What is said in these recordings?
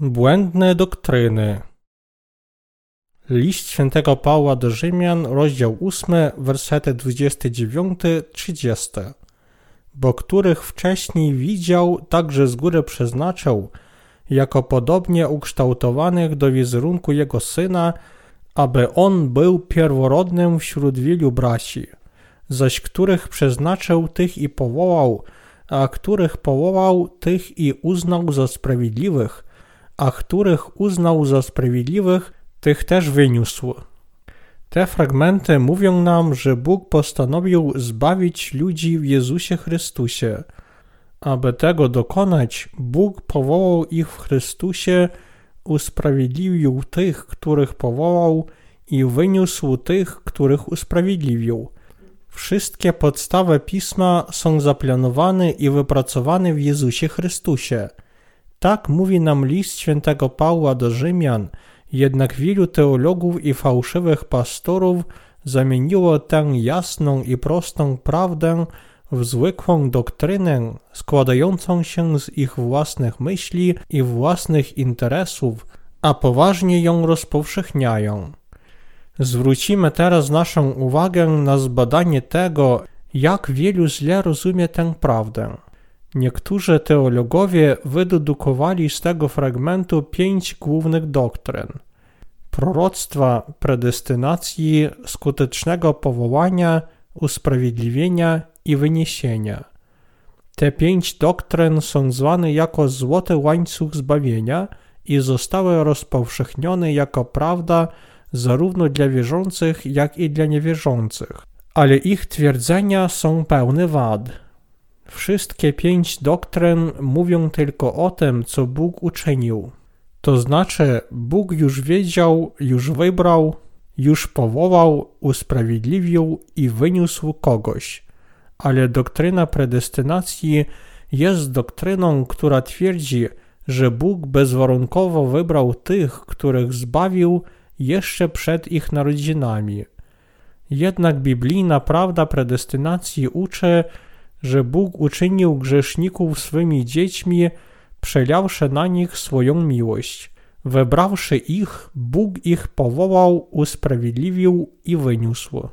Błędne doktryny. List świętego Pawła do Rzymian, rozdział 8, wersety 29-30. Bo których wcześniej widział, także z góry przeznaczył, jako podobnie ukształtowanych do wizerunku jego syna, aby on był pierworodnym wśród wielu braci, zaś których przeznaczył, tych i powołał, a których powołał, tych i uznał za sprawiedliwych, a których uznał za sprawiedliwych, tych też wyniósł. Te fragmenty mówią nam, że Bóg postanowił zbawić ludzi w Jezusie Chrystusie. Aby tego dokonać, Bóg powołał ich w Chrystusie, usprawiedliwił tych, których powołał i wyniósł tych, których usprawiedliwił. Wszystkie podstawy pisma są zaplanowane i wypracowane w Jezusie Chrystusie. Tak mówi nam list świętego Pawła do Rzymian, jednak wielu teologów i fałszywych pastorów zamieniło tę jasną i prostą prawdę w zwykłą doktrynę składającą się z ich własnych myśli i własnych interesów, a poważnie ją rozpowszechniają. Zwrócimy teraz naszą uwagę na zbadanie tego, jak wielu źle rozumie tę prawdę. Niektórzy teologowie wydedukowali z tego fragmentu pięć głównych doktryn: proroctwa, predestynacji, skutecznego powołania, usprawiedliwienia i wyniesienia. Te pięć doktryn są zwane jako złoty łańcuch zbawienia i zostały rozpowszechnione jako prawda zarówno dla wierzących, jak i dla niewierzących. Ale ich twierdzenia są pełne wad Wszystkie pięć doktryn mówią tylko o tym, co Bóg uczynił. To znaczy, Bóg już wiedział, już wybrał, już powołał, usprawiedliwił i wyniósł kogoś. Ale doktryna predestynacji jest doktryną, która twierdzi, że Bóg bezwarunkowo wybrał tych, których zbawił jeszcze przed ich narodzinami. Jednak biblijna prawda predestynacji uczy, że Bóg uczynił grzeszników swymi dziećmi, przelawszy na nich swoją miłość. Wybrawszy ich, Bóg ich powołał, usprawiedliwił i wyniósł.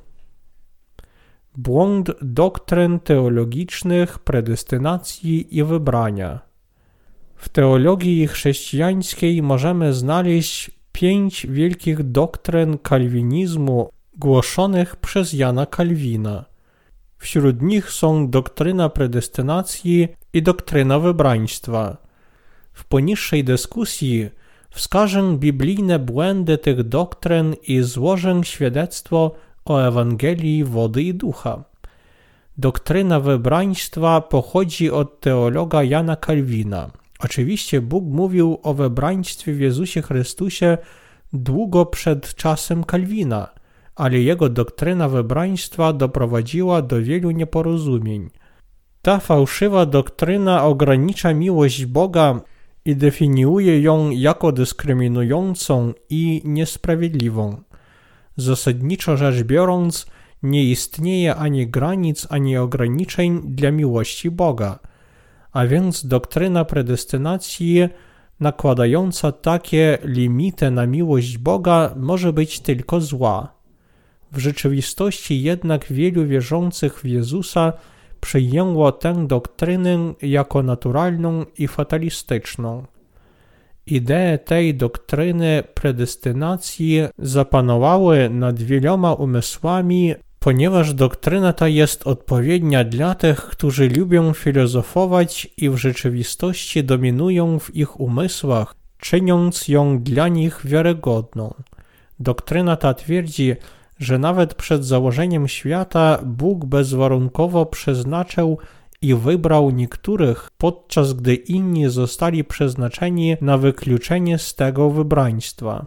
Błąd doktryn teologicznych, predestynacji i wybrania. W teologii chrześcijańskiej możemy znaleźć pięć wielkich doktryn kalwinizmu głoszonych przez Jana Kalwina – Wśród nich są doktryna predestynacji i doktryna wybraństwa. W poniższej dyskusji wskażę biblijne błędy tych doktryn i złożę świadectwo o Ewangelii wody i ducha. Doktryna wybraństwa pochodzi od teologa Jana Kalwina. Oczywiście Bóg mówił o wybraństwie w Jezusie Chrystusie długo przed czasem Kalwina – ale jego doktryna wybraństwa doprowadziła do wielu nieporozumień. Ta fałszywa doktryna ogranicza miłość Boga i definiuje ją jako dyskryminującą i niesprawiedliwą. Zasadniczo rzecz biorąc, nie istnieje ani granic, ani ograniczeń dla miłości Boga, a więc doktryna predestynacji nakładająca takie limity na miłość Boga może być tylko zła. W rzeczywistości jednak wielu wierzących w Jezusa przyjęło tę doktrynę jako naturalną i fatalistyczną. Idee tej doktryny predestynacji zapanowały nad wieloma umysłami, ponieważ doktryna ta jest odpowiednia dla tych, którzy lubią filozofować i w rzeczywistości dominują w ich umysłach, czyniąc ją dla nich wiarygodną. Doktryna ta twierdzi, że nawet przed założeniem świata Bóg bezwarunkowo przeznaczył i wybrał niektórych, podczas gdy inni zostali przeznaczeni na wykluczenie z tego wybraństwa.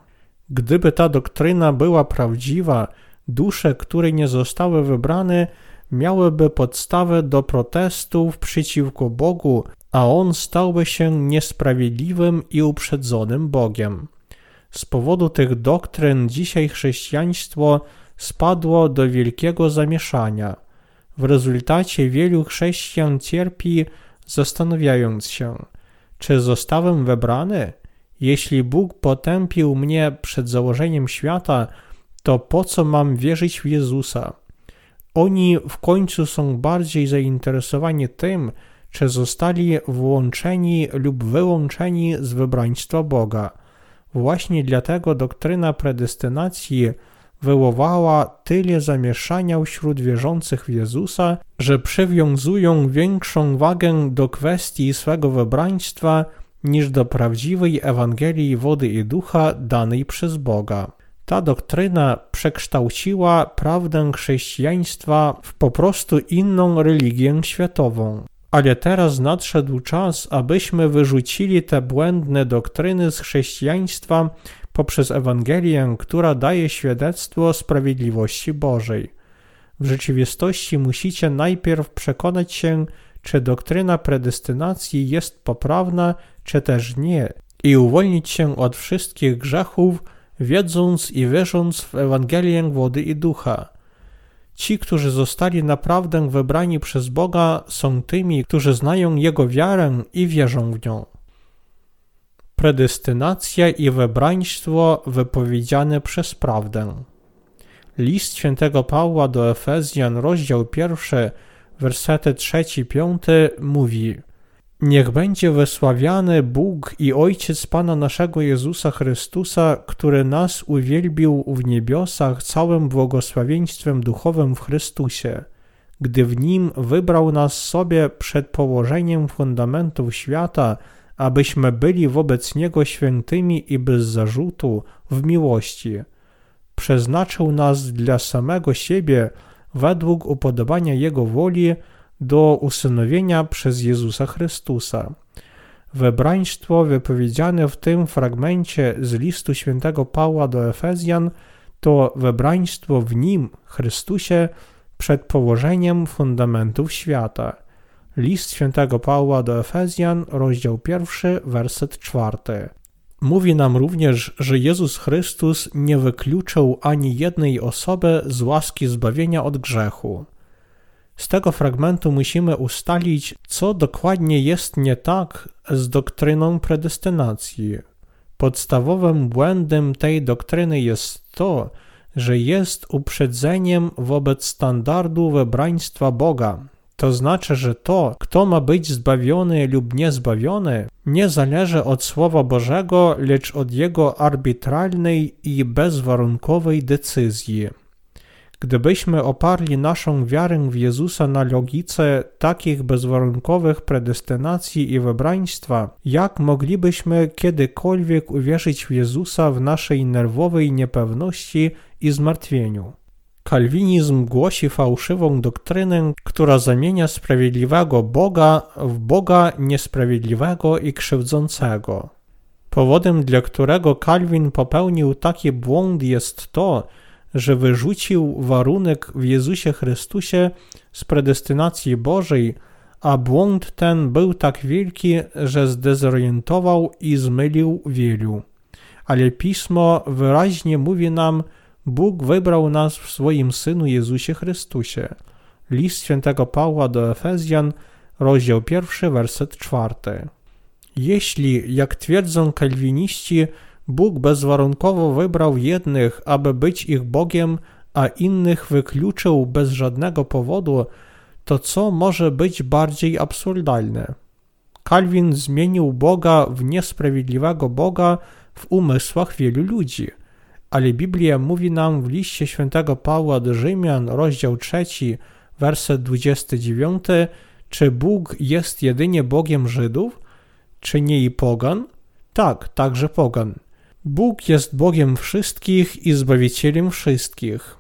Gdyby ta doktryna była prawdziwa, dusze, które nie zostały wybrane, miałyby podstawę do protestów przeciwko Bogu, a On stałby się niesprawiedliwym i uprzedzonym Bogiem. Z powodu tych doktryn dzisiaj chrześcijaństwo spadło do wielkiego zamieszania. W rezultacie wielu chrześcijan cierpi, zastanawiając się, czy zostałem wybrany, Jeśli Bóg potępił mnie przed założeniem świata, to po co mam wierzyć w Jezusa? Oni w końcu są bardziej zainteresowani tym, czy zostali włączeni lub wyłączeni z wybraństwa Boga. Właśnie dlatego doktryna predestynacji wywołała tyle zamieszania wśród wierzących w Jezusa, że przywiązują większą wagę do kwestii swego wybraństwa niż do prawdziwej Ewangelii wody i ducha danej przez Boga. Ta doktryna przekształciła prawdę chrześcijaństwa w po prostu inną religię światową. Ale teraz nadszedł czas, abyśmy wyrzucili te błędne doktryny z chrześcijaństwa poprzez Ewangelię, która daje świadectwo sprawiedliwości Bożej. W rzeczywistości musicie najpierw przekonać się, czy doktryna predestynacji jest poprawna, czy też nie, i uwolnić się od wszystkich grzechów, wiedząc i wierząc w Ewangelię wody i ducha. Ci, którzy zostali naprawdę wybrani przez Boga, są tymi, którzy znają Jego wiarę i wierzą w nią. Predestynacja i wybraństwo wypowiedziane przez prawdę. List świętego Pawła do Efezjan, rozdział pierwszy, wersety trzeci, piąty mówi Niech będzie wysławiany Bóg i Ojciec Pana naszego Jezusa Chrystusa, który nas uwielbił w niebiosach całym błogosławieństwem duchowym w Chrystusie, gdy w Nim wybrał nas sobie przed położeniem fundamentów świata, abyśmy byli wobec Niego świętymi i bez zarzutu w miłości. Przeznaczył nas dla samego siebie według upodobania Jego woli do usynowienia przez Jezusa Chrystusa. Wybraństwo wypowiedziane w tym fragmencie z listu świętego Pawła do Efezjan to wybraństwo w Nim, Chrystusie, przed położeniem fundamentów świata. List świętego Pawła do Efezjan, rozdział pierwszy, werset czwarty. Mówi nam również, że Jezus Chrystus nie wykluczył ani jednej osoby z łaski zbawienia od grzechu. Z tego fragmentu musimy ustalić, co dokładnie jest nie tak z doktryną predestynacji. Podstawowym błędem tej doktryny jest to, że jest uprzedzeniem wobec standardu wybraństwa Boga. To znaczy, że to, kto ma być zbawiony lub niezbawiony, nie zależy od Słowa Bożego, lecz od jego arbitralnej i bezwarunkowej decyzji. Gdybyśmy oparli naszą wiarę w Jezusa na logice takich bezwarunkowych predestynacji i wybraństwa, jak moglibyśmy kiedykolwiek uwierzyć w Jezusa w naszej nerwowej niepewności i zmartwieniu? Kalwinizm głosi fałszywą doktrynę, która zamienia sprawiedliwego Boga w Boga niesprawiedliwego i krzywdzącego. Powodem, dla którego Kalwin popełnił taki błąd, jest to, że wyrzucił warunek w Jezusie Chrystusie z predestynacji Bożej, a błąd ten był tak wielki, że zdezorientował i zmylił wielu. Ale Pismo wyraźnie mówi nam, Bóg wybrał nas w swoim Synu Jezusie Chrystusie. List świętego Pawła do Efezjan, rozdział pierwszy, werset czwarty. Jeśli, jak twierdzą kalwiniści, Bóg bezwarunkowo wybrał jednych, aby być ich Bogiem, a innych wykluczył bez żadnego powodu, to co może być bardziej absurdalne? Kalwin zmienił Boga w niesprawiedliwego Boga w umysłach wielu ludzi. Ale Biblia mówi nam w liście świętego Pawła do Rzymian, rozdział 3, werset 29, czy Bóg jest jedynie Bogiem Żydów, czy nie i pogan? Tak, także pogan. Bóg jest Bogiem wszystkich i Zbawicielem wszystkich.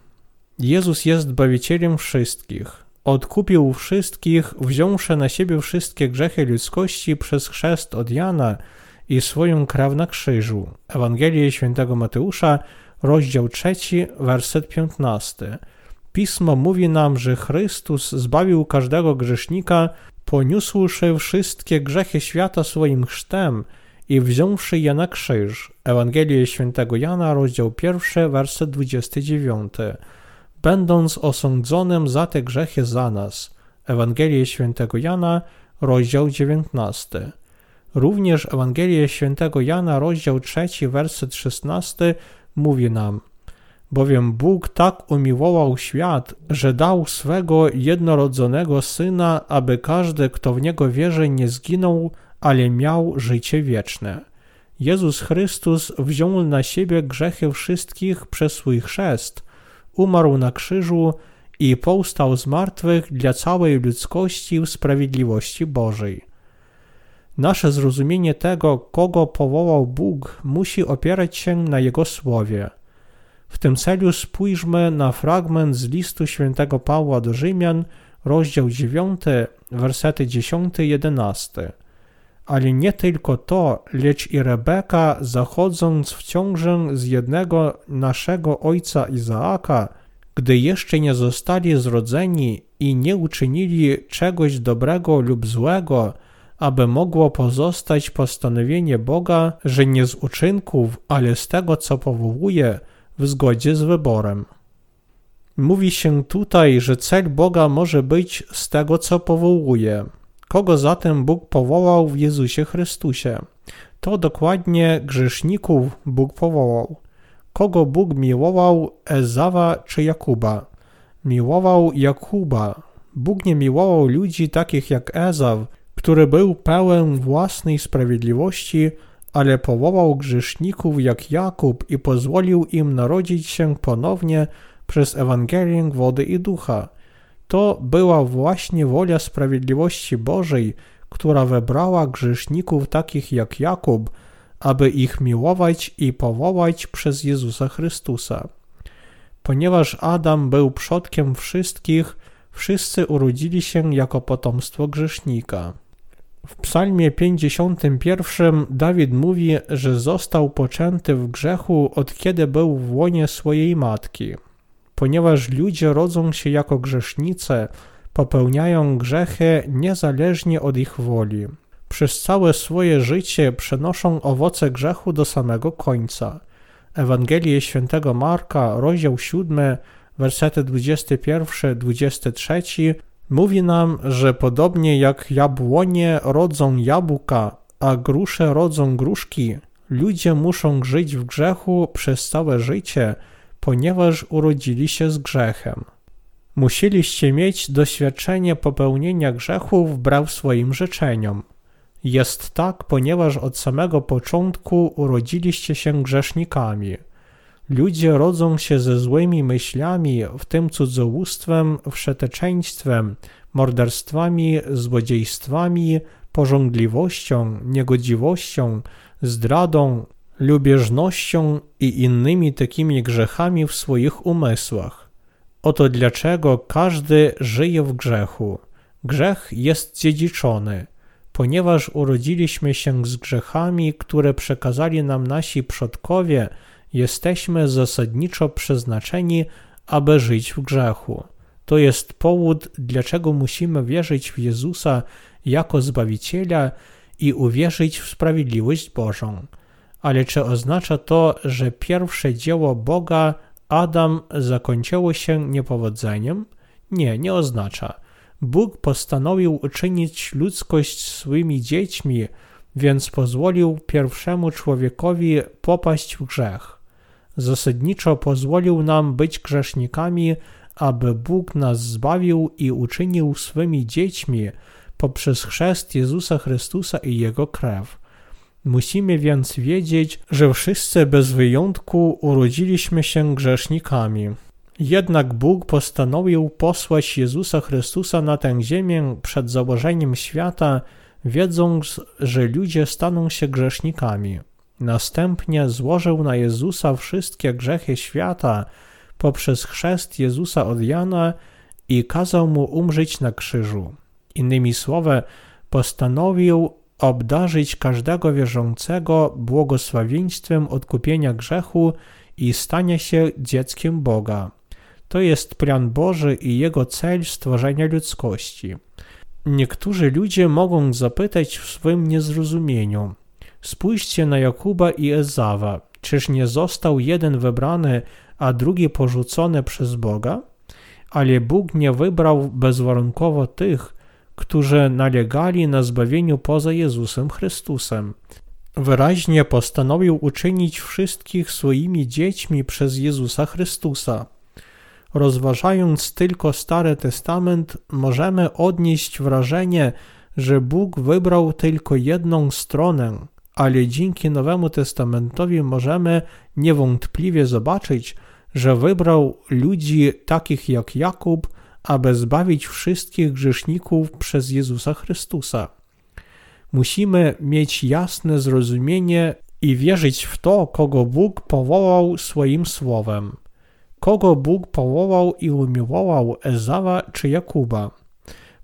Jezus jest Zbawicielem wszystkich. Odkupił wszystkich, wziąwszy na siebie wszystkie grzechy ludzkości przez chrzest od Jana i swoją krew na krzyżu. Ewangelia Świętego Mateusza, rozdział 3, werset 15. Pismo mówi nam, że Chrystus zbawił każdego grzesznika, poniósłszy wszystkie grzechy świata swoim chrztem – i wziąwszy je na krzyż. Ewangelia świętego Jana, rozdział 1, werset 29. Będąc osądzonym za te grzechy za nas. Ewangelia świętego Jana, rozdział 19. Również Ewangelia Świętego Jana, rozdział 3, werset 16 mówi nam Bowiem Bóg tak umiłował świat, że dał swego jednorodzonego Syna, aby każdy, kto w Niego wierzy, nie zginął, ale miał życie wieczne. Jezus Chrystus wziął na siebie grzechy wszystkich przez swój chrzest, umarł na krzyżu i powstał z martwych dla całej ludzkości w sprawiedliwości Bożej. Nasze zrozumienie tego, kogo powołał Bóg, musi opierać się na Jego słowie. W tym celu spójrzmy na fragment z listu świętego Pawła do Rzymian, rozdział 9, wersety 10-11. Ale nie tylko to, lecz i Rebeka, zachodząc w ciążę z jednego naszego ojca Izaaka, gdy jeszcze nie zostali zrodzeni i nie uczynili czegoś dobrego lub złego, aby mogło pozostać postanowienie Boga, że nie z uczynków, ale z tego, co powołuje, w zgodzie z wyborem. Mówi się tutaj, że cel Boga może być z tego, co powołuje. Kogo zatem Bóg powołał w Jezusie Chrystusie? To dokładnie grzeszników Bóg powołał. Kogo Bóg miłował, Ezawa czy Jakuba? Miłował Jakuba. Bóg nie miłował ludzi takich jak Ezaw, który był pełen własnej sprawiedliwości, ale powołał grzeszników jak Jakub i pozwolił im narodzić się ponownie przez Ewangelię wody i ducha. To była właśnie wola sprawiedliwości Bożej, która wybrała grzeszników takich jak Jakub, aby ich miłować i powołać przez Jezusa Chrystusa. Ponieważ Adam był przodkiem wszystkich, wszyscy urodzili się jako potomstwo grzesznika. W Psalmie 51 Dawid mówi, że został poczęty w grzechu od kiedy był w łonie swojej matki. Ponieważ ludzie rodzą się jako grzesznice, popełniają grzechy niezależnie od ich woli. Przez całe swoje życie przenoszą owoce grzechu do samego końca. Ewangelie świętego Marka, rozdział 7, wersety 21-23 mówi nam, że podobnie jak jabłonie rodzą jabłka, a grusze rodzą gruszki, ludzie muszą żyć w grzechu przez całe życie, ponieważ urodzili się z grzechem. Musieliście mieć doświadczenie popełnienia grzechów wbrew swoim życzeniom. Jest tak, ponieważ od samego początku urodziliście się grzesznikami. Ludzie rodzą się ze złymi myślami, w tym cudzołóstwem, wszeteczeństwem, morderstwami, złodziejstwami, pożądliwością, niegodziwością, zdradą, lubieżnością i innymi takimi grzechami w swoich umysłach. Oto dlaczego każdy żyje w grzechu. Grzech jest dziedziczony, ponieważ urodziliśmy się z grzechami, które przekazali nam nasi przodkowie – jesteśmy zasadniczo przeznaczeni, aby żyć w grzechu. To jest powód, dlaczego musimy wierzyć w Jezusa jako Zbawiciela i uwierzyć w sprawiedliwość Bożą. Ale czy oznacza to, że pierwsze dzieło Boga, Adam, zakończyło się niepowodzeniem? Nie, nie oznacza. Bóg postanowił uczynić ludzkość swymi dziećmi, więc pozwolił pierwszemu człowiekowi popaść w grzech. Zasadniczo pozwolił nam być grzesznikami, aby Bóg nas zbawił i uczynił swymi dziećmi poprzez chrzest Jezusa Chrystusa i Jego krew. Musimy więc wiedzieć, że wszyscy bez wyjątku urodziliśmy się grzesznikami. Jednak Bóg postanowił posłać Jezusa Chrystusa na tę ziemię przed założeniem świata, wiedząc, że ludzie staną się grzesznikami. Następnie złożył na Jezusa wszystkie grzechy świata poprzez chrzest Jezusa od Jana i kazał mu umrzeć na krzyżu. Innymi słowy, postanowił obdarzyć każdego wierzącego błogosławieństwem odkupienia grzechu i stania się dzieckiem Boga. To jest plan Boży i jego cel stworzenia ludzkości. Niektórzy ludzie mogą zapytać w swym niezrozumieniu – Spójrzcie na Jakuba i Ezawa. Czyż nie został jeden wybrany, a drugi porzucony przez Boga? Ale Bóg nie wybrał bezwarunkowo tych, którzy nalegali na zbawieniu poza Jezusem Chrystusem. Wyraźnie postanowił uczynić wszystkich swoimi dziećmi przez Jezusa Chrystusa. Rozważając tylko Stary Testament, możemy odnieść wrażenie, że Bóg wybrał tylko jedną stronę, ale dzięki Nowemu Testamentowi możemy niewątpliwie zobaczyć, że wybrał ludzi takich jak Jakub, aby zbawić wszystkich grzeszników przez Jezusa Chrystusa. Musimy mieć jasne zrozumienie i wierzyć w to, kogo Bóg powołał swoim słowem. Kogo Bóg powołał i umiłował Ezawa czy Jakuba.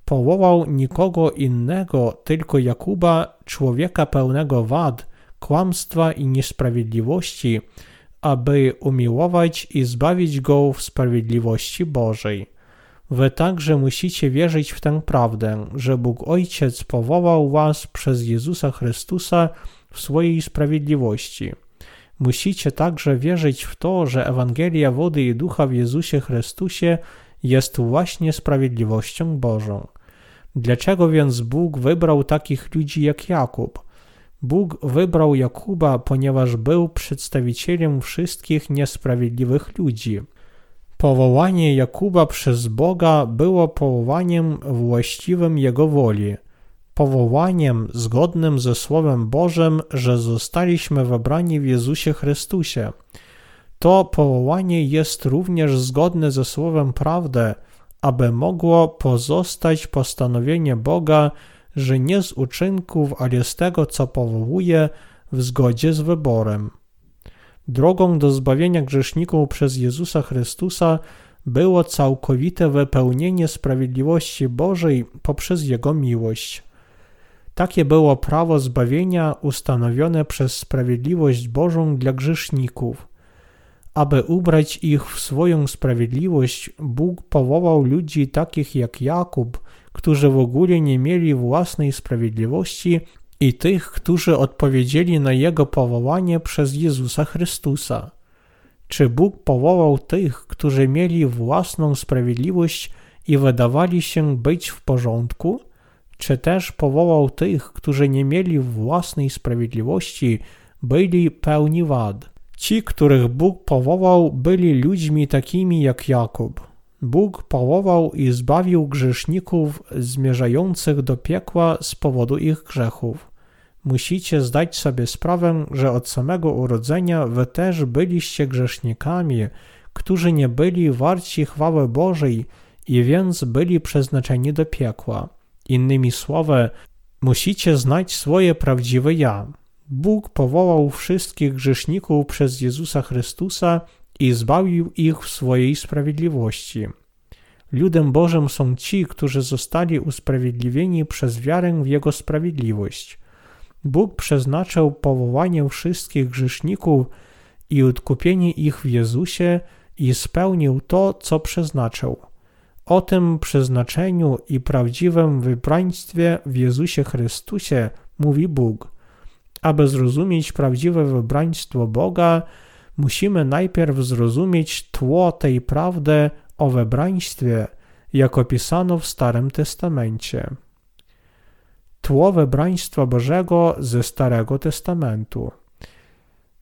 Powołał nikogo innego, tylko Jakuba, człowieka pełnego wad, kłamstwa i niesprawiedliwości, aby umiłować i zbawić go w sprawiedliwości Bożej. Wy także musicie wierzyć w tę prawdę, że Bóg Ojciec powołał was przez Jezusa Chrystusa w swojej sprawiedliwości. Musicie także wierzyć w to, że Ewangelia wody i ducha w Jezusie Chrystusie jest właśnie sprawiedliwością Bożą. Dlaczego więc Bóg wybrał takich ludzi jak Jakub? Bóg wybrał Jakuba, ponieważ był przedstawicielem wszystkich niesprawiedliwych ludzi. Powołanie Jakuba przez Boga było powołaniem właściwym Jego woli, powołaniem zgodnym ze Słowem Bożym, że zostaliśmy wybrani w Jezusie Chrystusie. To powołanie jest również zgodne ze Słowem prawdy, aby mogło pozostać postanowienie Boga, że nie z uczynków, ale z tego, co powołuje, w zgodzie z wyborem. Drogą do zbawienia grzeszników przez Jezusa Chrystusa było całkowite wypełnienie sprawiedliwości Bożej poprzez Jego miłość. Takie było prawo zbawienia ustanowione przez sprawiedliwość Bożą dla grzeszników. Aby ubrać ich w swoją sprawiedliwość, Bóg powołał ludzi takich jak Jakub, którzy w ogóle nie mieli własnej sprawiedliwości, i tych, którzy odpowiedzieli na Jego powołanie przez Jezusa Chrystusa. Czy Bóg powołał tych, którzy mieli własną sprawiedliwość i wydawali się być w porządku? Czy też powołał tych, którzy nie mieli własnej sprawiedliwości, byli pełni wad? Ci, których Bóg powołał, byli ludźmi takimi jak Jakub. Bóg powołał i zbawił grzeszników zmierzających do piekła z powodu ich grzechów. Musicie zdać sobie sprawę, że od samego urodzenia wy też byliście grzesznikami, którzy nie byli warci chwały Bożej i więc byli przeznaczeni do piekła. Innymi słowy, musicie znać swoje prawdziwe ja. Bóg powołał wszystkich grzeszników przez Jezusa Chrystusa i zbawił ich w swojej sprawiedliwości. Ludem Bożym są ci, którzy zostali usprawiedliwieni przez wiarę w Jego sprawiedliwość. Bóg przeznaczył powołanie wszystkich grzeszników i odkupienie ich w Jezusie i spełnił to, co przeznaczył. O tym przeznaczeniu i prawdziwym wybraństwie w Jezusie Chrystusie mówi Bóg. Aby zrozumieć prawdziwe wybraństwo Boga, musimy najpierw zrozumieć tło tej prawdy o wybraństwie, jak opisano w Starym Testamencie tło wybraństwa Bożego ze Starego Testamentu.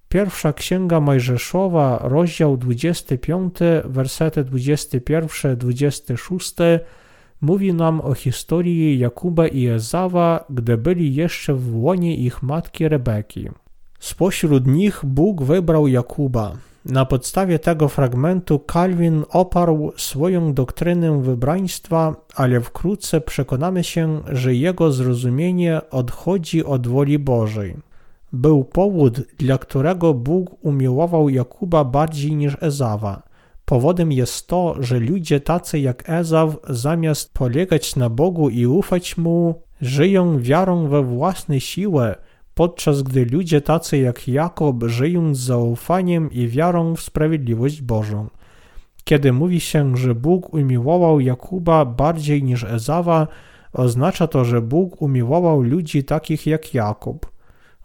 Pierwsza Księga Mojżeszowa, rozdział 25, wersety 21-26 mówi nam o historii Jakuba i Ezawa, gdy byli jeszcze w łonie ich matki Rebeki. Spośród nich Bóg wybrał Jakuba, na podstawie tego fragmentu Calvin oparł swoją doktrynę wybraństwa, ale wkrótce przekonamy się, że jego zrozumienie odchodzi od woli Bożej. Był powód, dla którego Bóg umiłował Jakuba bardziej niż Ezawa. Powodem jest to, że ludzie tacy jak Ezaw, zamiast polegać na Bogu i ufać Mu, żyją wiarą we własne siły – podczas gdy ludzie tacy jak Jakob żyją z zaufaniem i wiarą w sprawiedliwość Bożą. Kiedy mówi się, że Bóg umiłował Jakuba bardziej niż Ezawa, oznacza to, że Bóg umiłował ludzi takich jak Jakub.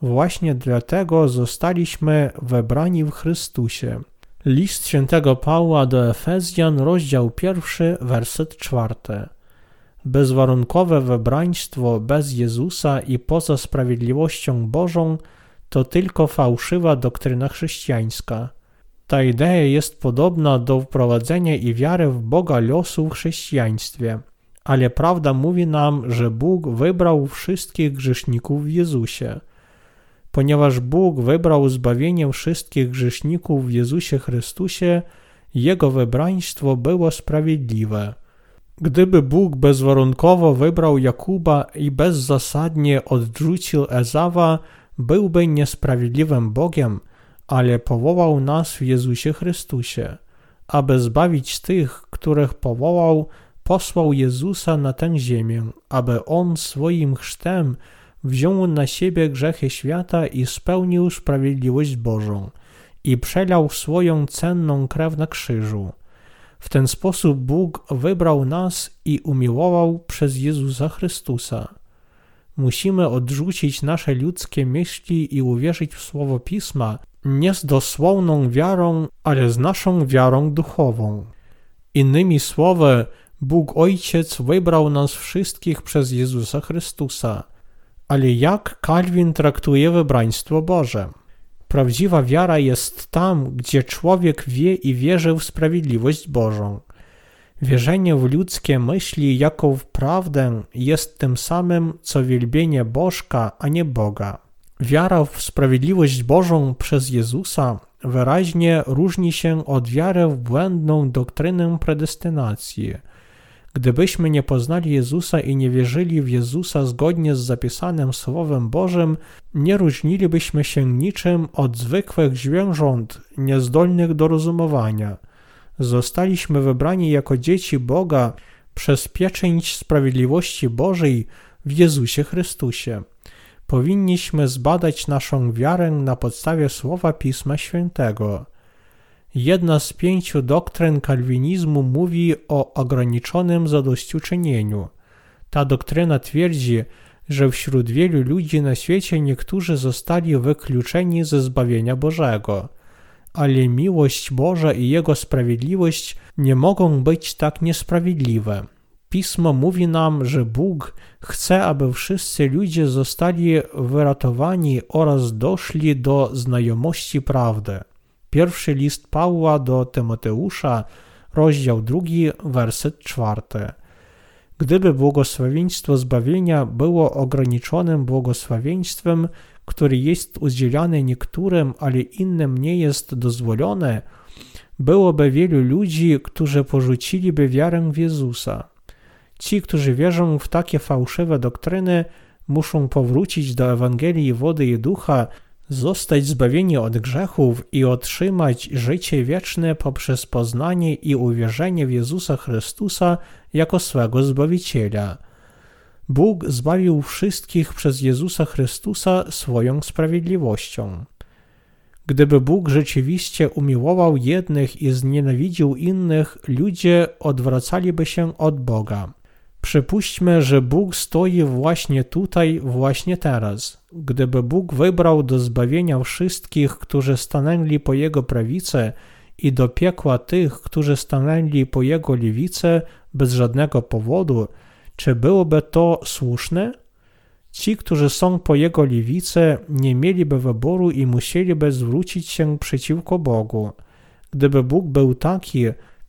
Właśnie dlatego zostaliśmy wybrani w Chrystusie. List świętego Pawła do Efezjan, rozdział pierwszy, werset czwarty. Bezwarunkowe wybraństwo bez Jezusa i poza sprawiedliwością Bożą to tylko fałszywa doktryna chrześcijańska. Ta idea jest podobna do wprowadzenia i wiary w Boga losu w chrześcijaństwie, ale prawda mówi nam, że Bóg wybrał wszystkich grzeszników w Jezusie. Ponieważ Bóg wybrał zbawienie wszystkich grzeszników w Jezusie Chrystusie, Jego wybraństwo było sprawiedliwe. Gdyby Bóg bezwarunkowo wybrał Jakuba i bezzasadnie odrzucił Ezawa, byłby niesprawiedliwym Bogiem, ale powołał nas w Jezusie Chrystusie. Aby zbawić tych, których powołał, posłał Jezusa na tę ziemię, aby On swoim chrztem wziął na siebie grzechy świata i spełnił sprawiedliwość Bożą i przelał swoją cenną krew na krzyżu. W ten sposób Bóg wybrał nas i umiłował przez Jezusa Chrystusa. Musimy odrzucić nasze ludzkie myśli i uwierzyć w słowo Pisma nie z dosłowną wiarą, ale z naszą wiarą duchową. Innymi słowy, Bóg Ojciec wybrał nas wszystkich przez Jezusa Chrystusa. Ale jak Kalwin traktuje wybraństwo Boże? Prawdziwa wiara jest tam, gdzie człowiek wie i wierzy w sprawiedliwość Bożą. Wierzenie w ludzkie myśli jako w prawdę jest tym samym, co wielbienie Bożka, a nie Boga. Wiara w sprawiedliwość Bożą przez Jezusa wyraźnie różni się od wiary w błędną doktrynę predestynacji – Gdybyśmy nie poznali Jezusa i nie wierzyli w Jezusa zgodnie z zapisanym Słowem Bożym, nie różnilibyśmy się niczym od zwykłych zwierząt niezdolnych do rozumowania. Zostaliśmy wybrani jako dzieci Boga przez pieczęć sprawiedliwości Bożej w Jezusie Chrystusie. Powinniśmy zbadać naszą wiarę na podstawie Słowa Pisma Świętego. Jedna z pięciu doktryn kalwinizmu mówi o ograniczonym zadośćuczynieniu. Ta doktryna twierdzi, że wśród wielu ludzi na świecie niektórzy zostali wykluczeni ze zbawienia Bożego. Ale miłość Boża i Jego sprawiedliwość nie mogą być tak niesprawiedliwe. Pismo mówi nam, że Bóg chce, aby wszyscy ludzie zostali wyratowani oraz doszli do znajomości prawdy. Pierwszy list Pawła do Tymoteusza, rozdział drugi, werset czwarty. Gdyby błogosławieństwo zbawienia było ograniczonym błogosławieństwem, które jest udzielane niektórym, ale innym nie jest dozwolone, byłoby wielu ludzi, którzy porzuciliby wiarę w Jezusa. Ci, którzy wierzą w takie fałszywe doktryny, muszą powrócić do Ewangelii wody i ducha zostać zbawieni od grzechów i otrzymać życie wieczne poprzez poznanie i uwierzenie w Jezusa Chrystusa jako swego Zbawiciela. Bóg zbawił wszystkich przez Jezusa Chrystusa swoją sprawiedliwością. Gdyby Bóg rzeczywiście umiłował jednych i znienawidził innych, ludzie odwracaliby się od Boga. Przypuśćmy, że Bóg stoi właśnie tutaj, właśnie teraz. Gdyby Bóg wybrał do zbawienia wszystkich, którzy stanęli po Jego prawicy i do piekła tych, którzy stanęli po Jego lewicy bez żadnego powodu, czy byłoby to słuszne? Ci, którzy są po Jego lewicy, nie mieliby wyboru i musieliby zwrócić się przeciwko Bogu. Gdyby Bóg był taki,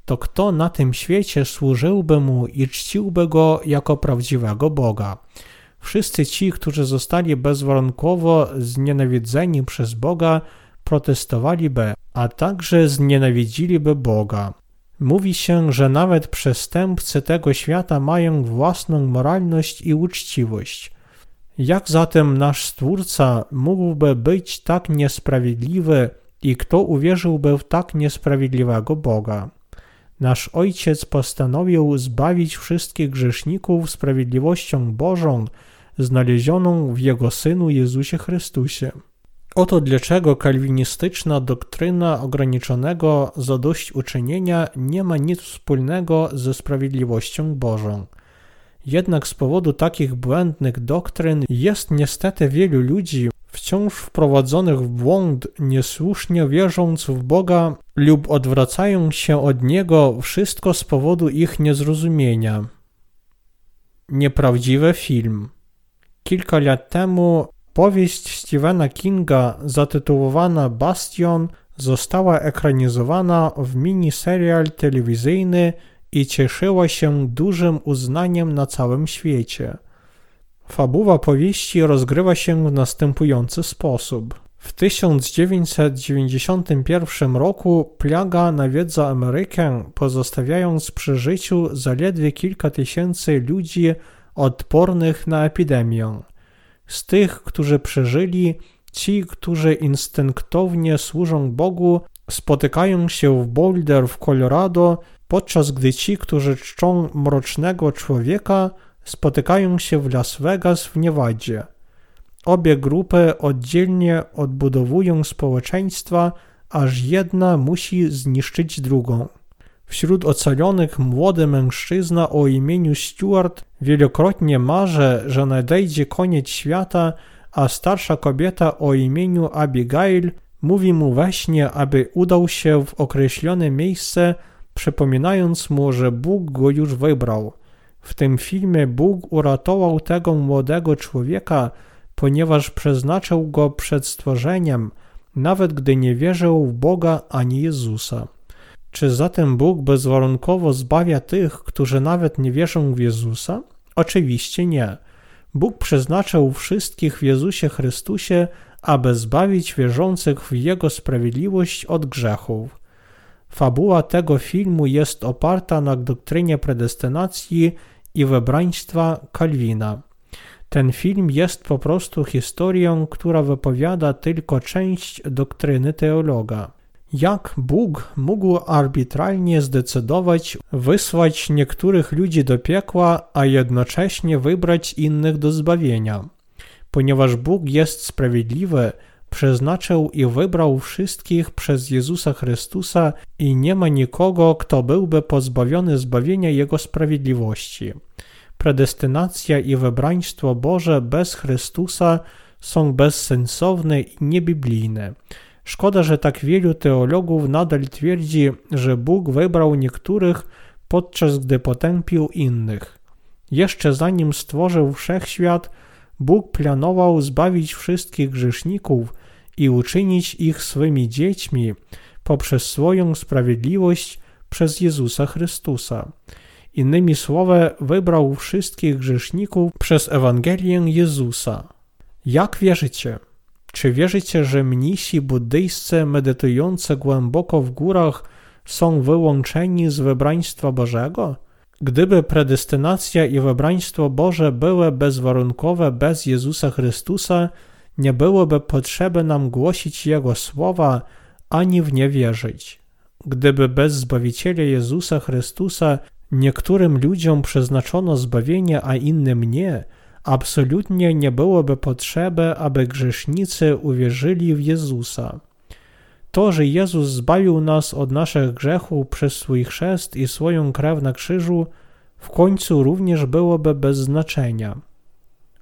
to kto na tym świecie służyłby mu i czciłby go jako prawdziwego Boga? Wszyscy ci, którzy zostali bezwarunkowo znienawidzeni przez Boga, protestowaliby, a także znienawidziliby Boga. Mówi się, że nawet przestępcy tego świata mają własną moralność i uczciwość. Jak zatem nasz Stwórca mógłby być tak niesprawiedliwy i kto uwierzyłby w tak niesprawiedliwego Boga? Nasz Ojciec postanowił zbawić wszystkich grzeszników sprawiedliwością Bożą, znalezioną w Jego Synu Jezusie Chrystusie. Oto dlaczego kalwinistyczna doktryna ograniczonego zadośćuczynienia nie ma nic wspólnego ze sprawiedliwością Bożą. Jednak z powodu takich błędnych doktryn jest niestety wielu ludzi, wciąż wprowadzonych w błąd, niesłusznie wierząc w Boga lub odwracają się od Niego, wszystko z powodu ich niezrozumienia. nieprawdziwy film. Kilka lat temu powieść Stephena Kinga zatytułowana Bastion została ekranizowana w miniserial telewizyjny i cieszyła się dużym uznaniem na całym świecie. Fabuła powieści rozgrywa się w następujący sposób. W 1991 roku plaga nawiedza Amerykę, pozostawiając przy życiu zaledwie kilka tysięcy ludzi odpornych na epidemię. Z tych, którzy przeżyli, ci, którzy instynktownie służą Bogu, spotykają się w Boulder w Colorado, podczas gdy ci, którzy czczą mrocznego człowieka, spotykają się w Las Vegas w Niewadzie. Obie grupy oddzielnie odbudowują społeczeństwa, aż jedna musi zniszczyć drugą. Wśród ocalonych młody mężczyzna o imieniu Stuart wielokrotnie marzy, że nadejdzie koniec świata, a starsza kobieta o imieniu Abigail mówi mu we śnie, aby udał się w określone miejsce, przypominając mu, że Bóg go już wybrał. W tym filmie Bóg uratował tego młodego człowieka, ponieważ przeznaczył go przed stworzeniem, nawet gdy nie wierzył w Boga ani Jezusa. Czy zatem Bóg bezwarunkowo zbawia tych, którzy nawet nie wierzą w Jezusa? Oczywiście nie. Bóg przeznaczył wszystkich w Jezusie Chrystusie, aby zbawić wierzących w Jego sprawiedliwość od grzechów. Fabuła tego filmu jest oparta na doktrynie predestynacji i wybraństwa Kalwina. Ten film jest po prostu historią, która wypowiada tylko część doktryny teologa. Jak Bóg mógł arbitralnie zdecydować wysłać niektórych ludzi do piekła, a jednocześnie wybrać innych do zbawienia? Ponieważ Bóg jest sprawiedliwy, przeznaczył i wybrał wszystkich przez Jezusa Chrystusa i nie ma nikogo, kto byłby pozbawiony zbawienia Jego sprawiedliwości predestynacja i wybraństwo Boże bez Chrystusa są bezsensowne i niebiblijne. Szkoda, że tak wielu teologów nadal twierdzi, że Bóg wybrał niektórych, podczas gdy potępił innych. Jeszcze zanim stworzył wszechświat, Bóg planował zbawić wszystkich grzeszników i uczynić ich swymi dziećmi poprzez swoją sprawiedliwość przez Jezusa Chrystusa. Innymi słowy, wybrał wszystkich grzeszników przez Ewangelię Jezusa. Jak wierzycie? Czy wierzycie, że mnisi buddyjscy medytujący głęboko w górach są wyłączeni z wybraństwa Bożego? Gdyby predestynacja i wybraństwo Boże były bezwarunkowe bez Jezusa Chrystusa, nie byłoby potrzeby nam głosić Jego słowa ani w nie wierzyć. Gdyby bez Zbawiciela Jezusa Chrystusa Niektórym ludziom przeznaczono zbawienie, a innym nie. Absolutnie nie byłoby potrzeby, aby grzesznicy uwierzyli w Jezusa. To, że Jezus zbawił nas od naszych grzechów przez swój chrzest i swoją krew na krzyżu, w końcu również byłoby bez znaczenia.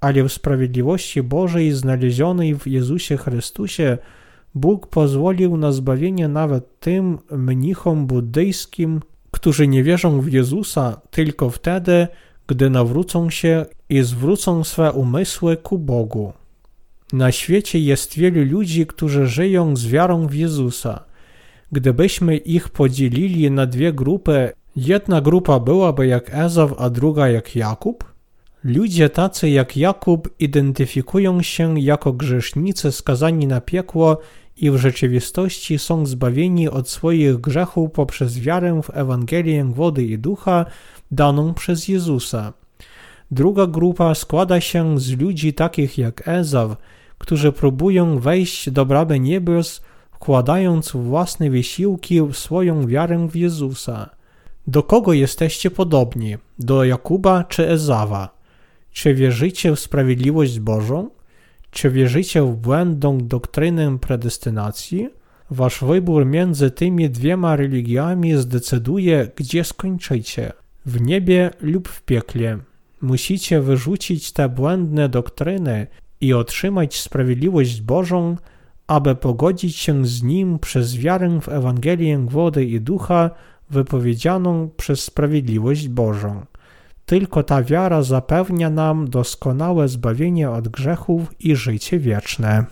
Ale w sprawiedliwości Bożej znalezionej w Jezusie Chrystusie Bóg pozwolił na zbawienie nawet tym mnichom buddyjskim, którzy nie wierzą w Jezusa tylko wtedy, gdy nawrócą się i zwrócą swe umysły ku Bogu. Na świecie jest wielu ludzi, którzy żyją z wiarą w Jezusa. Gdybyśmy ich podzielili na dwie grupy, jedna grupa byłaby jak Ezaw, a druga jak Jakub, ludzie tacy jak Jakub identyfikują się jako grzesznicy skazani na piekło i w rzeczywistości są zbawieni od swoich grzechów poprzez wiarę w Ewangelię wody i ducha daną przez Jezusa. Druga grupa składa się z ludzi takich jak Ezaw, którzy próbują wejść do bramy niebios, wkładając własne wysiłki w swoją wiarę w Jezusa. Do kogo jesteście podobni? Do Jakuba czy Ezawa? Czy wierzycie w sprawiedliwość Bożą? Czy wierzycie w błędną doktrynę predestynacji? Wasz wybór między tymi dwiema religiami zdecyduje, gdzie skończycie w niebie lub w piekle. Musicie wyrzucić te błędne doktryny i otrzymać sprawiedliwość Bożą, aby pogodzić się z Nim przez wiarę w Ewangelię wody i ducha wypowiedzianą przez sprawiedliwość Bożą. Tylko ta wiara zapewnia nam doskonałe zbawienie od grzechów i życie wieczne.